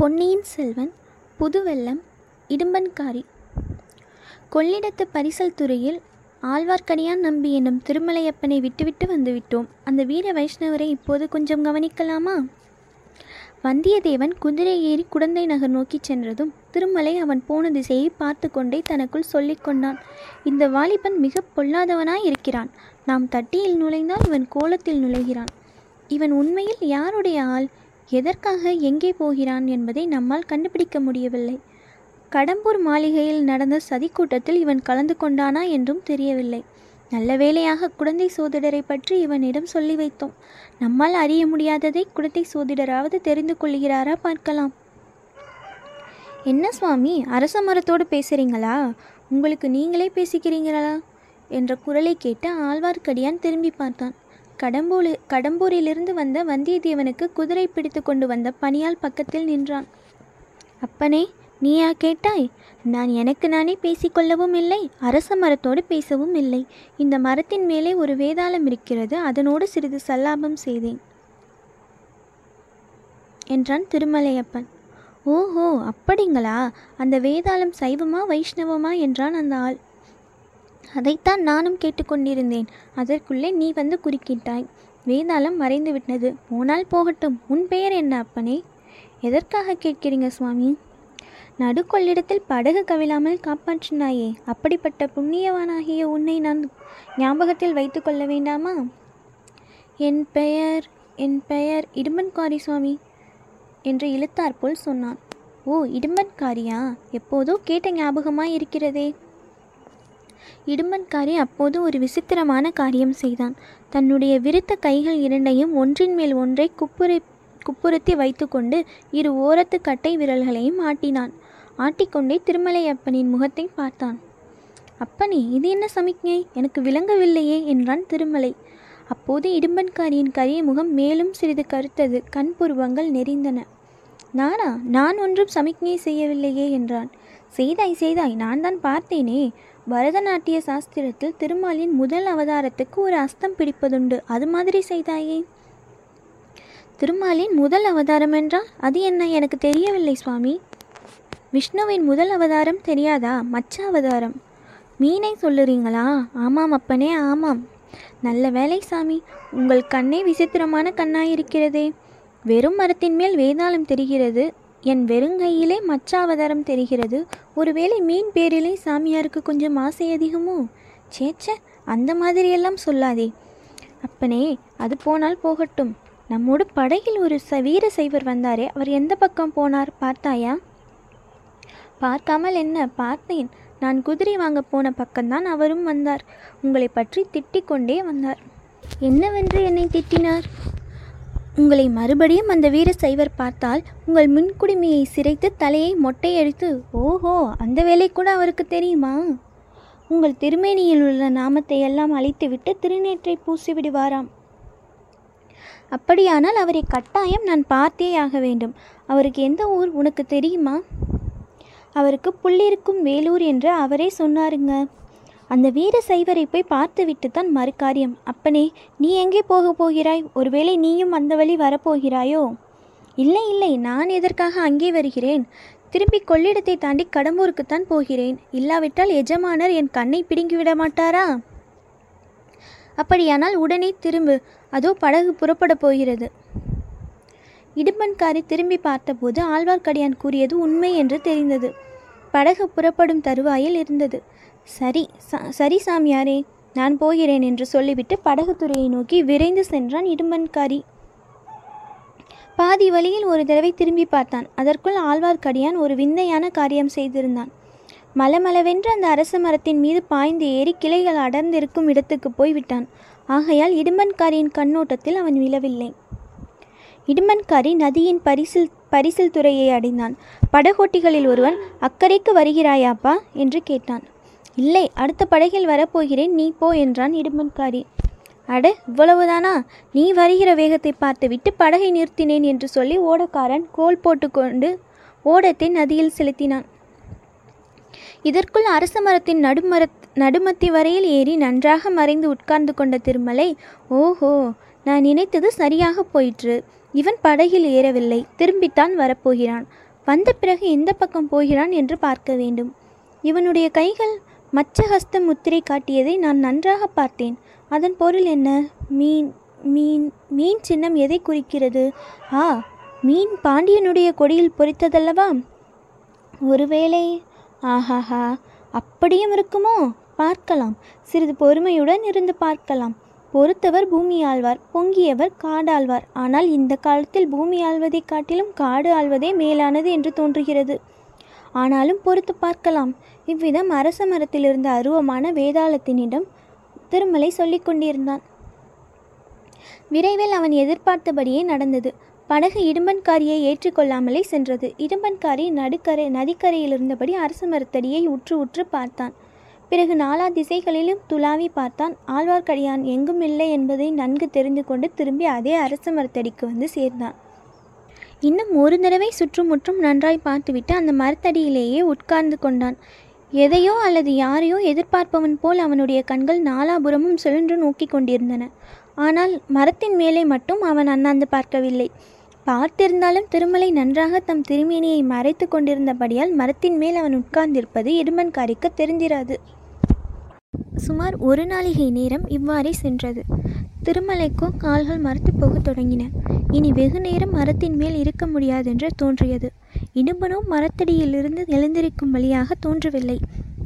பொன்னியின் செல்வன் புதுவெல்லம் இடும்பன்காரி. கொள்ளிடத்து பரிசல் துறையில் ஆழ்வார்க்கடியான் நம்பி என்னும் திருமலையப்பனை விட்டுவிட்டு வந்துவிட்டோம். அந்த வீர வைஷ்ணவரை இப்போது கொஞ்சம் கவனிக்கலாமா? வந்தியத்தேவன் குதிரை ஏறி குடந்தை நகர் நோக்கிச் சென்றதும் திருமலை அவன் போன திசையை பார்த்து கொண்டே தனக்குள் சொல்லிக் கொண்டான். இந்த வாலிபன் மிக பொல்லாதவனாய் இருக்கிறான். நாம் தட்டியில் நுழைந்தால் இவன் கோலத்தில் நுழைகிறான். இவன் உண்மையில் யாருடைய ஆள்? எதற்காக எங்கே போகிறான் என்பதை நம்மால் கண்டுபிடிக்க முடியவில்லை. கடம்பூர் மாளிகையில் நடந்த சதிக்கூட்டத்தில் இவன் கலந்து கொண்டானா என்றும் தெரியவில்லை. நல்ல வேளையாக குழந்தை சோதிடரை பற்றி இவனிடம் சொல்லி வைத்தோம். நம்மால் அறிய முடியாததை குழந்தை சோதிடராவது தெரிந்து கொள்கிறாரா பார்க்கலாம். என்ன சுவாமி அரச மரத்தோடு பேசுகிறீங்களா உங்களுக்கு நீங்களே பேசிக்கிறீங்களா என்ற குரலை கேட்டு ஆழ்வார்க்கடியான் திரும்பி பார்த்தான். கடம்பூரி கடம்பூரிலிருந்து வந்த வந்தியத்தேவனுக்கு குதிரை பிடித்து கொண்டு வந்த பணியால் பக்கத்தில் நின்றான். அப்பனே நீயா கேட்டாய்? நான் எனக்கு நானே பேசிக்கொள்ளவும் இல்லை அரச மரத்தோடு பேசவும் இல்லை. இந்த மரத்தின் மேலே ஒரு வேதாளம் இருக்கிறது அதனோடு சிறிது சல்லாபம் செய்தேன் என்றான் திருமலையப்பன். ஓஹோ அப்படிங்களா? அந்த வேதாளம் சைவமா வைஷ்ணவமா? என்றான் அந்த ஆள். அதைத்தான் நானும் கேட்டுக்கொண்டிருந்தேன். அதற்குள்ளே நீ வந்து குறுக்கிட்டாய். வேதாளம் மறைந்து விட்டது போனால் போகட்டும். உன் பெயர் என்ன அப்பனே? எதற்காக கேட்கிறீங்க சுவாமி? நடுக்கொள்ளிடத்தில் படகு கவிழாமல் காப்பாற்றினாயே. அப்படிப்பட்ட புண்ணியவானாகிய உன்னை நான் ஞாபகத்தில் வைத்து கொள்ள வேண்டாமா? என் பெயர் என் பெயர் இடும்பன்காரி சுவாமி என்று இழுத்தாற்போல் சொன்னான். ஓ இடும்பன்காரியா? எப்போதோ கேட்ட ஞாபகமாய் இருக்கிறதே இடுமன்காரி அப்போது ஒரு விசித்திரமான காரியம் செய்தான். தன்னுடைய விருத்த கைகள் இரண்டையும் ஒன்றின் மேல் ஒன்றை குப்புரை குப்புறுத்தி வைத்துக்கொண்டு இரு ஓரத்து கட்டை விரல்களையும் ஆட்டினான். ஆட்டிக்கொண்டே திருமலையப்பனின் முகத்தை பார்த்தான். அப்பனே இது என்ன சமிக்ஞை? எனக்கு விளங்கவில்லையே என்றான் திருமலை. அப்போது இடும்பன்காரியின் கரிய முகம் மேலும் சிறிது கருத்தது. கண் புருவங்கள் நெறிந்தன நானா? நான் ஒன்றும் சமிக்ஞை செய்யவில்லையே என்றான். செய்தாய் செய்தாய். நான் தான் பார்த்தேனே. பரதநாட்டிய சாஸ்திரத்தில் திருமாலின் முதல் அவதாரத்துக்கு ஒரு அஸ்தம் பிடிப்பதுண்டு. அது மாதிரி செய்தாயே. திருமாலின் முதல் அவதாரம் என்றால் அது என்ன? எனக்கு தெரியவில்லை சுவாமி. விஷ்ணுவின் முதல் அவதாரம் தெரியாதா? மச்ச அவதாரம். மீனை சொல்லுறீங்களா? ஆமாம் அப்பனே ஆமாம். நல்ல வேலை சாமி உங்கள் கண்ணே விசித்திரமான கண்ணாயிருக்கிறதே. வெறும் மரத்தின் மேல் வேதாளம் தெரிகிறது. என் வெறுங்கையிலே மச்ச அவதாரம் தெரிகிறது. ஒருவேளை மீன் பேரிலே சாமியாருக்கு கொஞ்சம் ஆசை அதிகமோ? சேச்ச அந்த மாதிரியெல்லாம் சொல்லாதே. அப்பனே அது போனால் போகட்டும். நம்மோடு படகில் ஒரு ச வீர சைவர் வந்தாரே அவர் எந்த பக்கம் போனார் பார்த்தாயா? பார்க்காமல் என்ன? பார்த்தேன். நான் குதிரை வாங்க போன பக்கம்தான் அவரும் வந்தார். உங்களை பற்றி திட்டிக் கொண்டே வந்தார். என்னவென்று என்னை திட்டினார்? உங்களை மறுபடியும் அந்த வீர சைவர் பார்த்தால் உங்கள் முன்குடுமையை சிரைத்து தலையை மொட்டையடித்து ஓஹோ அந்த வேலை கூட அவருக்கு தெரியுமா? உங்கள் திருமேனியில் உள்ள நாமத்தை எல்லாம் அழித்துவிட்டு திருநேற்றை பூசி விடுவாராம். அப்படியானால் அவரை கட்டாயம் நான் பார்த்தே ஆக வேண்டும். அவருக்கு எந்த ஊர் உனக்கு தெரியுமா? அவருக்கு புள்ளிருக்கும் வேலூர் என்று அவரே சொன்னாருங்க. அந்த வீர சைவரை போய் பார்த்துவிட்டு தான் மறுகாரியம். அப்பனே நீ எங்கே போக போகிறாய்? ஒருவேளை நீயும் அந்த வழி வரப்போகிறாயோ? இல்லை இல்லை நான் எதற்காக அங்கே வருகிறேன்? திரும்பி கொள்ளிடத்தை தாண்டி கடம்பூருக்குத்தான் போகிறேன். இல்லாவிட்டால் எஜமானர் என் கண்ணை பிடுங்கிவிட மாட்டாரா? அப்படியானால் உடனே திரும்பு. அதோ படகு புறப்பட போகிறது. இடும்பன்காரி திரும்பி பார்த்தபோது ஆழ்வார்க்கடியான் கூறியது உண்மை என்று தெரிந்தது. படகு புறப்படும் தருவாயில் இருந்தது. சரி சரி சாமியாரே நான் போகிறேன் என்று சொல்லிவிட்டு படகு துறையை நோக்கி விரைந்து சென்றான் இடும்பன்காரி பாதி வழியில் ஒரு தடவை திரும்பி பார்த்தான். அதற்குள் ஆழ்வார்க்கடியான் ஒரு விந்தையான காரியம் செய்திருந்தான். மலமளவென்று அந்த அரச மரத்தின் மீது பாய்ந்து ஏறி கிளைகள் அடர்ந்திருக்கும் இடத்துக்கு போய்விட்டான். ஆகையால் இடும்பன்காரியின் கண்ணோட்டத்தில் அவன் விழவில்லை. இடுமன்காரி நதியின் பரிசில் பரிசில் துறையை அடைந்தான். படகோட்டிகளில் ஒருவன் அக்கறைக்கு வருகிறாயாப்பா? என்று கேட்டான். இல்லை அடுத்த படகில் வரப்போகிறேன் நீ போ என்றான் இடுமன்காரி அட இவ்வளவுதானா? நீ வருகிற வேகத்தை பார்த்துவிட்டு படகை நிறுத்தினேன் என்று சொல்லி ஓடக்காரன் கோல் போட்டுக்கொண்டு ஓடத்தை நதியில் செலுத்தினான். இதற்குள் அரச மரத்தின் நடுமர நடுமத்தி வரையில் ஏறி நன்றாக மறைந்து உட்கார்ந்து கொண்ட திருமலை ஓஹோ நான் நினைத்தது சரியாக போயிற்று. இவன் படகில் ஏறவில்லை திரும்பித்தான் வரப்போகிறான். வந்த பிறகு எந்த பக்கம் போகிறான் என்று பார்க்க வேண்டும். இவனுடைய கைகள் மச்சஹஸ்த முத்திரை காட்டியதை நான் நன்றாக பார்த்தேன். அதன் பொருள் என்ன? மீன் மீன் மீன் சின்னம் எதை குறிக்கிறது? ஆ மீன் பாண்டியனுடைய கொடியில் பொறித்ததல்லவா? ஒருவேளை ஆஹாஹா அப்படியும் இருக்குமோ? பார்க்கலாம். சிறிது பொறுமையுடன் இருந்து பார்க்கலாம். பொறுத்தவர் பூமி ஆழ்வார் பொங்கியவர் காடு ஆழ்வார். ஆனால் இந்த காலத்தில் பூமி ஆழ்வதை காட்டிலும் காடு ஆள்வதே மேலானது என்று தோன்றுகிறது. ஆனாலும் பொறுத்து பார்க்கலாம். இவ்விதம் அரச மரத்திலிருந்த அருவமான வேதாளத்தினிடம் திருமலை சொல்லிக் கொண்டிருந்தான். விரைவில் அவன் எதிர்பார்த்தபடியே நடந்தது. படகு இடும்பன்காரியை ஏற்றுக்கொள்ளாமலே சென்றது. இடும்பன்காரி நடுக்கரை நதிக்கரையில் இருந்தபடி அரச மரத்தடியை உற்று உற்று பார்த்தான். பிறகு நாலா திசைகளிலும் துளாவி பார்த்தான். ஆழ்வார்க்கடியான் எங்கும் இல்லை என்பதை நன்கு தெரிந்து கொண்டு திரும்பி அதே அரச மரத்தடிக்கு வந்து சேர்ந்தான். இன்னும் ஒரு தடவை சுற்றுமுற்றும் நன்றாய் பார்த்துவிட்டு அந்த மரத்தடியிலேயே உட்கார்ந்து கொண்டான். எதையோ அல்லது யாரையோ எதிர்பார்ப்பவன் போல் அவனுடைய கண்கள் நாலாபுறமும் சுழன்று நோக்கி கொண்டிருந்தன. ஆனால் மரத்தின் மேலே மட்டும் அவன் அண்ணாந்து பார்க்கவில்லை. பார்த்திருந்தாலும் திருமலை நன்றாக தம் திருமேனியை மறைத்து கொண்டிருந்தபடியால் மரத்தின் மேல் அவன் உட்கார்ந்திருப்பது இடுமன்காரிக்கு தெரிந்திராது. சுமார் ஒரு நாளிகை நேரம் இவ்வாறே சென்றது. திருமலைக்கோ கால்கள் மரத்து போகத் தொடங்கின. இனி வெகு நேரம் மரத்தின் மேல் இருக்க முடியாதென்று தோன்றியது. இடும்பனோ மரத்தடியிலிருந்து எழுந்திருக்கும் வழியாக தோன்றவில்லை.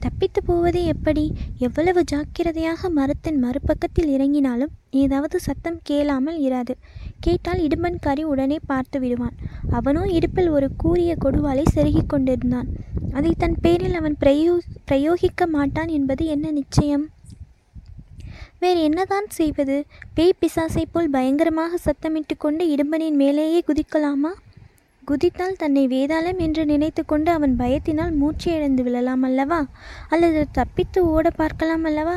தப்பித்து போவது எப்படி? எவ்வளவு ஜாக்கிரதையாக மரத்தின் மறுபக்கத்தில் இறங்கினாலும் ஏதாவது சத்தம் கேளாமல் இராது. கேட்டால் இடும்பன்காரி உடனே பார்த்து விடுவான். அவனோ இடுப்பில் ஒரு கூரிய கொடுவாலை செருகிக் கொண்டிருந்தான். அதை தன் பேரில் அவன் பிரயோ பிரயோகிக்க மாட்டான் என்பது என்ன நிச்சயம்? வேறு என்னதான் செய்வது? பேய் பிசாசை போல் பயங்கரமாக சத்தமிட்டு கொண்டு இடும்பனின் மேலேயே குதிக்கலாமா? குதித்தால் தன்னை வேதாளம் என்று நினைத்து கொண்டு அவன் பயத்தினால் மூச்சு இழந்து விழலாம் அல்லவா? அல்லது தப்பித்து ஓட பார்க்கலாம் அல்லவா?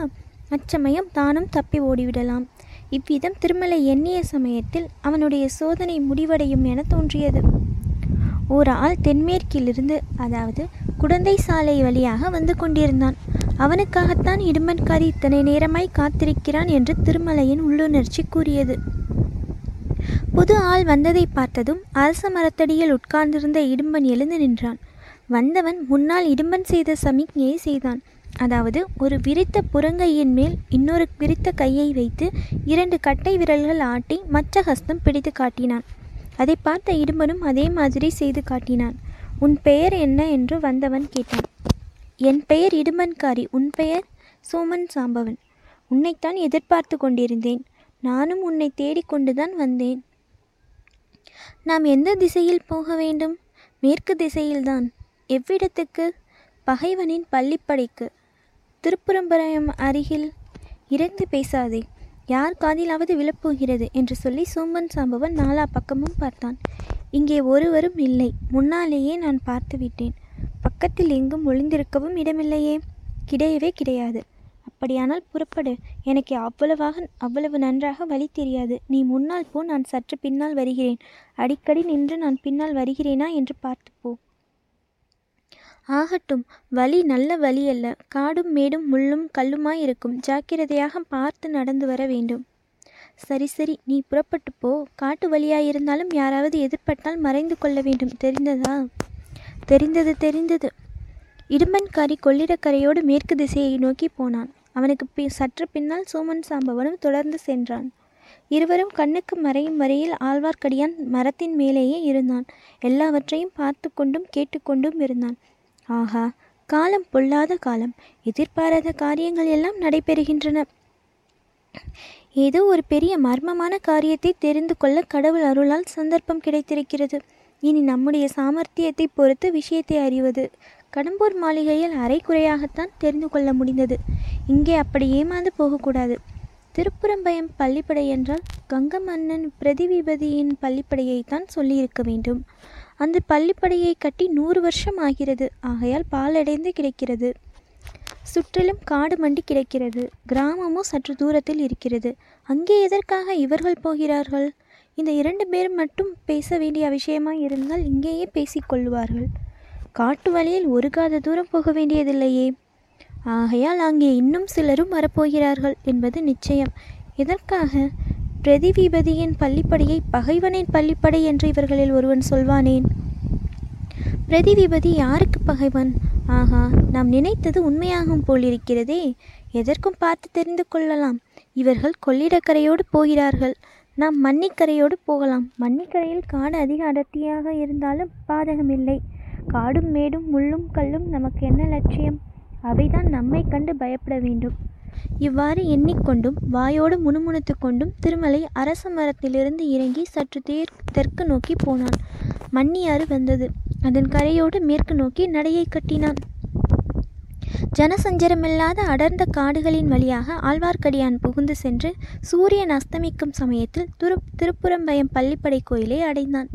அச்சமயம் தானும் தப்பி ஓடிவிடலாம். இவ்விதம் திருமலை எண்ணிய சமயத்தில் அவனுடைய சோதனை முடிவடையும் என தோன்றியது. ஓர் ஆள் தென்மேற்கிலிருந்து அதாவது குடந்தை சாலை வழியாக வந்து கொண்டிருந்தான். அவனுக்காகத்தான் இடுமன்காரி இத்தனை நேரமாய் காத்திருக்கிறான் என்று திருமலையின் உள்ளுணர்ச்சி கூறியது. புது ஆள் வந்ததை பார்த்ததும் அரச மரத்தடியில் உட்கார்ந்திருந்த இடும்பன் எழுந்து நின்றான். வந்தவன் முன்னால் இடும்பன் செய்த சமிக்ஞையை செய்தான். அதாவது ஒரு விரித்த புறங்கையின் மேல் இன்னொரு விரித்த கையை வைத்து இரண்டு கட்டை விரல்கள் ஆட்டி மற்ற ஹஸ்தம் பிடித்து காட்டினான். அதை பார்த்த இடும்பனும் அதே மாதிரி செய்து காட்டினான். உன் பெயர் என்ன? என்று வந்தவன் கேட்டான். என் பெயர் இடும்பன்காரி உன் பெயர் சோமன் சாம்பவன். உன்னைத்தான் எதிர்பார்த்து கொண்டிருந்தேன். நானும் உன்னை தேடிக்கொண்டுதான் வந்தேன். நாம் எந்த திசையில் போக வேண்டும்? மேற்கு திசையில்தான். எவ்விடத்துக்கு? பகைவனின் பள்ளிப்படைக்கு. திருப்புறம்பரம் அருகில் இறந்து பேசாதே. யார் காதிலாவது விழப்போகிறது என்று சொல்லி சோம்பன் சாம்பவன் நாலா பக்கமும் பார்த்தான். இங்கே ஒருவரும் இல்லை. முன்னாலேயே நான் பார்த்து விட்டேன் பக்கத்தில் எங்கும் ஒளிந்திருக்கவும் இடமில்லையே. கிடையவே கிடையாது. அப்படியானால் புறப்படு. எனக்கு அவ்வளவாக அவ்வளவு நன்றாக வழி தெரியாது. நீ முன்னால் போ நான் சற்று பின்னால் வருகிறேன். அடிக்கடி நின்று நான் பின்னால் வருகிறேனா? என்று பார்த்து போ. ஆகட்டும் வழி நல்ல வழி அல்ல காடும் மேடும் முள்ளும் கல்லுமாய் இருக்கும் ஜாக்கிரதையாக பார்த்து நடந்து வர வேண்டும். சரி சரி நீ புறப்பட்டு போ. காட்டு வழியாயிருந்தாலும் யாராவது எதிர்பட்டால் மறைந்து கொள்ள வேண்டும். தெரிந்ததா? தெரிந்தது தெரிந்தது. இடும்பன்காரி கொள்ளிடக்கரையோடு மேற்கு திசையை நோக்கி போனான். அவனுக்கு பி சற்று பின்னால் சோமன் சாம்பவனும் தொடர்ந்து சென்றான். இருவரும் கண்ணுக்கு மறையும் வரையில் ஆழ்வார்க்கடியான் மரத்தின் மேலேயே இருந்தான். எல்லாவற்றையும் பார்த்து கொண்டும் கேட்டுக்கொண்டும் இருந்தான். ஆஹா காலம் பொல்லாத காலம். எதிர்பாராத காரியங்கள் எல்லாம் நடைபெறுகின்றன. ஏதோ ஒரு பெரிய மர்மமான காரியத்தை தெரிந்து கொள்ள கடவுள் அருளால் சந்தர்ப்பம் கிடைத்திருக்கிறது. இனி நம்முடைய சாமர்த்தியத்தை பொறுத்து விஷயத்தை அறிவது. கடம்பூர் மாளிகையில் அரைக்குறையாகத்தான் தெரிந்து கொள்ள முடிந்தது. இங்கே அப்படி ஏமாந்து போகக்கூடாது. திருப்புறம்பயம் பள்ளிப்படை என்றால் கங்க மன்னன் பிரதிவிபதியின் பள்ளிப்படையைத்தான் சொல்லியிருக்க வேண்டும். அந்த பள்ளிப்படையை கட்டி நூறு வருஷம் ஆகிறது. ஆகையால் பாலடைந்து கிடைக்கிறது. சுற்றிலும் காடு மண்டி கிடக்கிறது. கிராமமும் சற்று தூரத்தில் இருக்கிறது. அங்கே எதற்காக இவர்கள் போகிறார்கள்? இந்த இரண்டு பேரும் மட்டும் பேச வேண்டிய விஷயமாய் இருந்தால் இங்கேயே பேசிக்கொள்வார்கள் காட்டு வழியில் ஒரு காத தூரம் போக வேண்டியதில்லையே. ஆகையால் அங்கே இன்னும் சிலரும் வரப்போகிறார்கள் என்பது நிச்சயம். எதற்காக பிரதிவிபதியின் பள்ளிப்படையை பகைவனின் பள்ளிப்படை என்று இவர்களில் ஒருவன் சொல்வானேன். பிரதிவிபதி யாருக்கு பகைவன்? ஆஹா நாம் நினைத்தது உண்மையாகும் போலிருக்கிறதே. எதற்கும் பார்த்து தெரிந்து கொள்ளலாம். இவர்கள் கொள்ளிடக்கரையோடு போகிறார்கள். நாம் மன்னிக்கரையோடு போகலாம். மன்னிக்கரையில் காடு அதிக அடர்த்தியாக இருந்தாலும் பாதகமில்லை. காடும் மேடும் முள்ளும் கல்லும் நமக்கு என்ன லட்சியம்? அவைதான் நம்மை கண்டு பயப்பட வேண்டும். இவ்வாறு எண்ணிக்கொண்டும் வாயோடு முணுமுணுத்து கொண்டும் திருமலை அரச மரத்திலிருந்து இறங்கி சற்று தேர் தெற்கு நோக்கி போனான். மன்னியாறு வந்தது. அதன் கரையோடு மேற்கு நோக்கி நடையை கட்டினான். ஜனசஞ்சரமில்லாத அடர்ந்த காடுகளின் வழியாக ஆழ்வார்க்கடியான் புகுந்து சென்று சூரியன் அஸ்தமிக்கும் சமயத்தில் துரு திருப்புறம்பயம் பள்ளிப்படை கோயிலை அடைந்தான்.